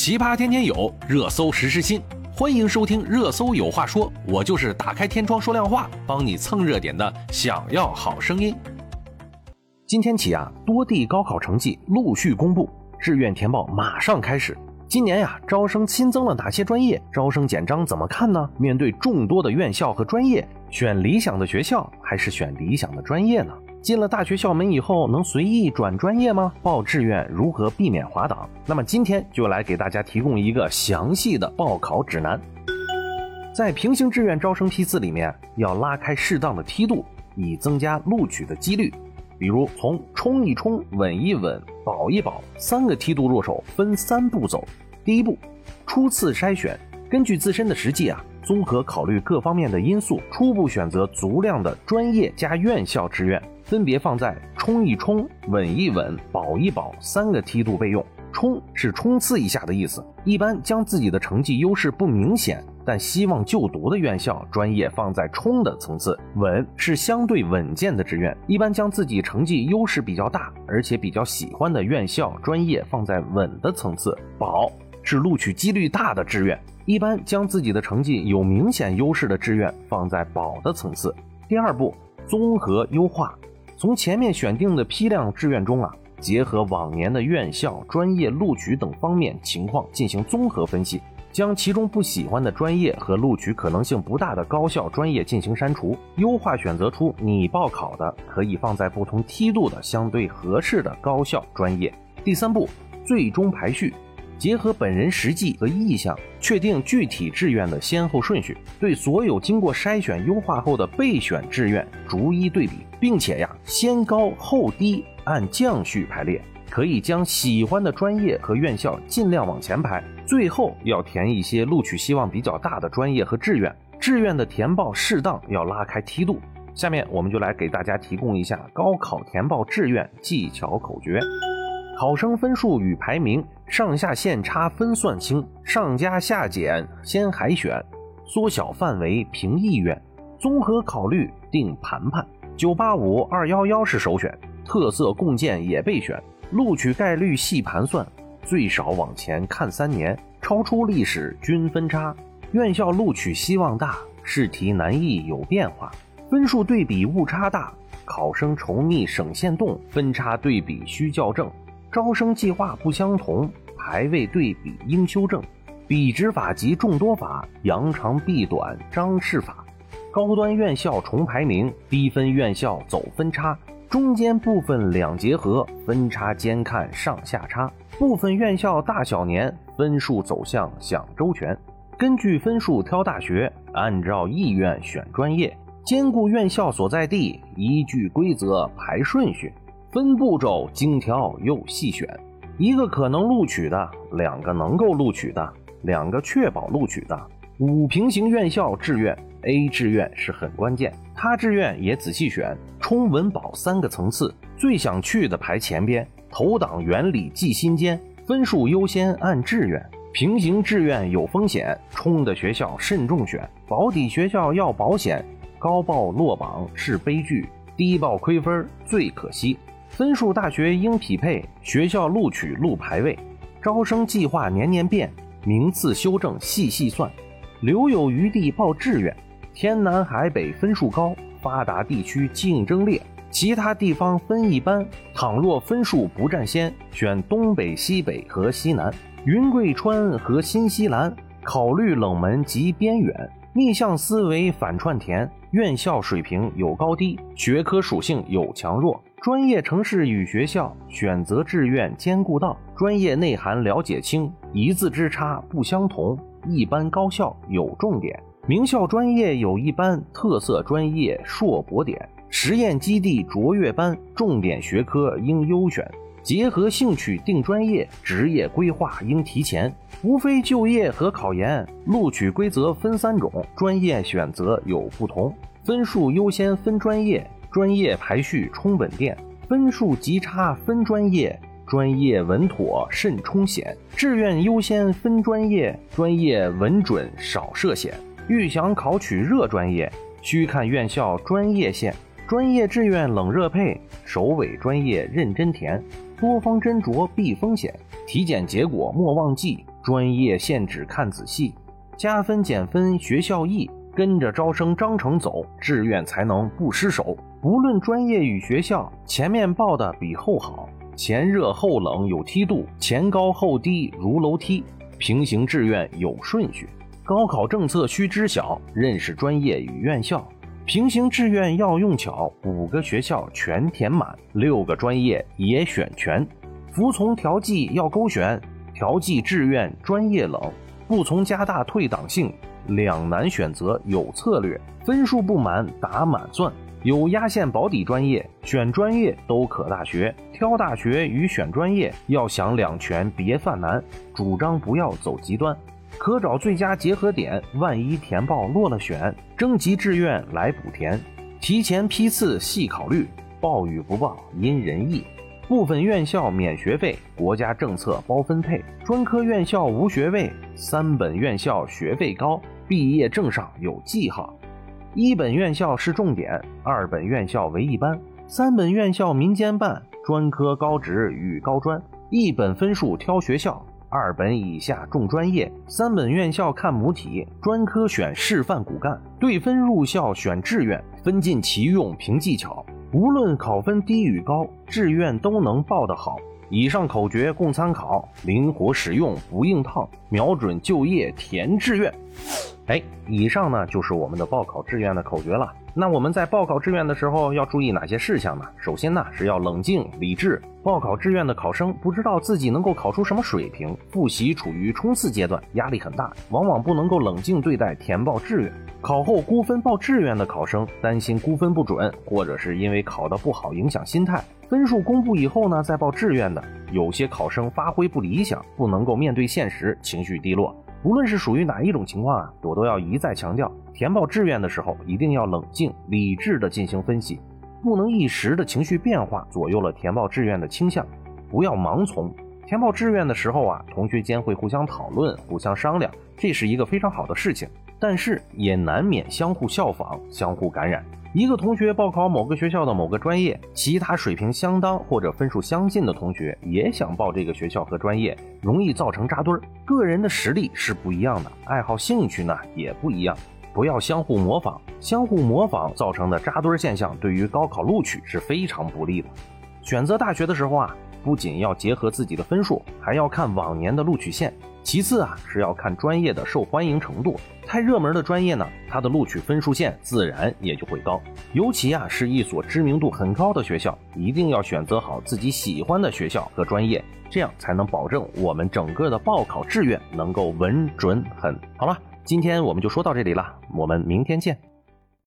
奇葩天天有，热搜时时新。欢迎收听《热搜有话说》，我就是打开天窗说亮话，帮你蹭热点的。想要好声音。今天起啊，多地高考成绩陆续公布，志愿填报马上开始。今年呀，招生新增了哪些专业？招生简章怎么看呢？面对众多的院校和专业，选理想的学校还是选理想的专业呢？进了大学校门以后，能随意转专业吗？报志愿如何避免滑档？那么今天就来给大家提供一个详细的报考指南。在平行志愿招生批次里面，要拉开适当的梯度，以增加录取的几率。比如从冲一冲、稳一稳、保一保三个梯度入手，分三步走。第一步，初次筛选，根据自身的实际啊，综合考虑各方面的因素，初步选择足量的专业加院校志愿，分别放在冲一冲、稳一稳、保一保三个梯度备用。冲是冲刺一下的意思，一般将自己的成绩优势不明显。但希望就读的院校专业放在冲的层次，稳是相对稳健的志愿，一般将自己成绩优势比较大，而且比较喜欢的院校专业放在稳的层次。保是录取几率大的志愿，一般将自己的成绩有明显优势的志愿放在保的层次。第二步，综合优化，从前面选定的批量志愿中啊，结合往年的院校专业录取等方面情况进行综合分析。将其中不喜欢的专业和录取可能性不大的高校专业进行删除，优化选择出你报考的可以放在不同梯度的相对合适的高校专业。第三步，最终排序，结合本人实际和意向，确定具体志愿的先后顺序，对所有经过筛选优化后的备选志愿逐一对比，并且呀，先高后低，按降序排列。可以将喜欢的专业和院校尽量往前排，最后要填一些录取希望比较大的专业和志愿。志愿的填报适当要拉开梯度。下面我们就来给大家提供一下高考填报志愿技巧口诀：考生分数与排名上下限差分算清，上加下减先海选，缩小范围凭意愿，综合考虑定盘盘。九八五二幺幺是首选，特色共建也备选。录取概率细盘算，最少往前看三年，超出历史均分差。院校录取希望大，试题难易有变化，分数对比误差大，考生稠密省线动，分差对比需校正。招生计划不相同，排位对比应修正。比值法及众多法，扬长避短张氏法。高端院校重排名，低分院校走分差。中间部分两结合，分差兼看上下差。部分院校大小年分数走向想周全，根据分数挑大学，按照意愿选专业，兼顾院校所在地，依据规则排顺序，分步骤精挑又细选。一个可能录取的，两个能够录取的，两个确保录取的。五平行院校志愿，A 志愿是很关键，他志愿也仔细选。冲稳保三个层次，最想去的排前边，投档原理记心间，分数优先按志愿，平行志愿有风险，冲的学校慎重选，保底学校要保险，高报落榜是悲剧，低报亏分最可惜，分数大学应匹配，学校录取录排位，招生计划年年变，名次修正细细算，留有余地报志愿，天南海北分数高。发达地区竞争烈，其他地方分一般。倘若分数不占先，选东北、西北和西南、云贵川和新西兰。考虑冷门及边远，逆向思维反串填。院校水平有高低，学科属性有强弱，专业城市与学校选择志愿兼顾到，专业内涵了解清，一字之差不相同。一般高校有重点。名校专业有一般，特色专业硕博点，实验基地卓越班，重点学科应优选，结合兴趣定专业，职业规划应提前。无非就业和考研，录取规则分三种，专业选择有不同，分数优先分专业，专业排序冲稳店，分数极差分专业，专业稳妥慎冲险，志愿优先分专业，专业稳准少涉险。欲想考取热专业，需看院校专业线，专业志愿冷热配，首尾专业认真填，多方斟酌避风险，体检结果莫忘记，专业限制看仔细，加分减分学校意，跟着招生章程走，志愿才能不失手。不论专业与学校，前面报的比后好，前热后冷有梯度，前高后低如楼梯。平行志愿有顺序，高考政策需知晓，认识专业与院校。平行志愿要用巧，五个学校全填满，六个专业也选全。服从调剂要勾选，调剂志愿专业冷，不从加大退档性，两难选择有策略，分数不满打满钻。有压线保底专业，选专业都可大学。挑大学与选专业要想两全，别犯难。主张不要走极端，可找最佳结合点。万一填报落了选，征集志愿来补填。提前批次细考虑，报与不报因人异。部分院校免学费，国家政策包分配。专科院校无学位，三本院校学费高，毕业证上有记号。一本院校是重点，二本院校为一般，三本院校民间办，专科高职与高专。一本分数挑学校，二本以下重专业，三本院校看母体，专科选示范骨干，对分入校选志愿，分尽其用凭技巧。无论考分低与高，志愿都能报得好。以上口诀供参考，灵活使用不硬套，瞄准就业填志愿。哎，以上呢就是我们的报考志愿的口诀了。那我们在报考志愿的时候要注意哪些事项呢？首先呢是要冷静理智。报考志愿的考生不知道自己能够考出什么水平，复习处于冲刺阶段，压力很大，往往不能够冷静对待填报志愿。考后估分报志愿的考生担心估分不准，或者是因为考得不好影响心态。分数公布以后呢再报志愿的，有些考生发挥不理想，不能够面对现实，情绪低落。无论是属于哪一种情况啊，我都要一再强调，填报志愿的时候一定要冷静理智的进行分析，不能一时的情绪变化左右了填报志愿的倾向，不要盲从。填报志愿的时候啊，同学间会互相讨论、互相商量，这是一个非常好的事情，但是也难免相互效仿、相互感染。一个同学报考某个学校的某个专业，其他水平相当或者分数相近的同学也想报这个学校和专业，容易造成扎堆儿。个人的实力是不一样的，爱好兴趣呢也不一样，不要相互模仿，相互模仿造成的扎堆现象对于高考录取是非常不利的。选择大学的时候啊。不仅要结合自己的分数，还要看往年的录取线。其次啊，是要看专业的受欢迎程度。太热门的专业呢，它的录取分数线自然也就会高。尤其啊，是一所知名度很高的学校，一定要选择好自己喜欢的学校和专业，这样才能保证我们整个的报考志愿能够稳准狠。好了，今天我们就说到这里了，我们明天见。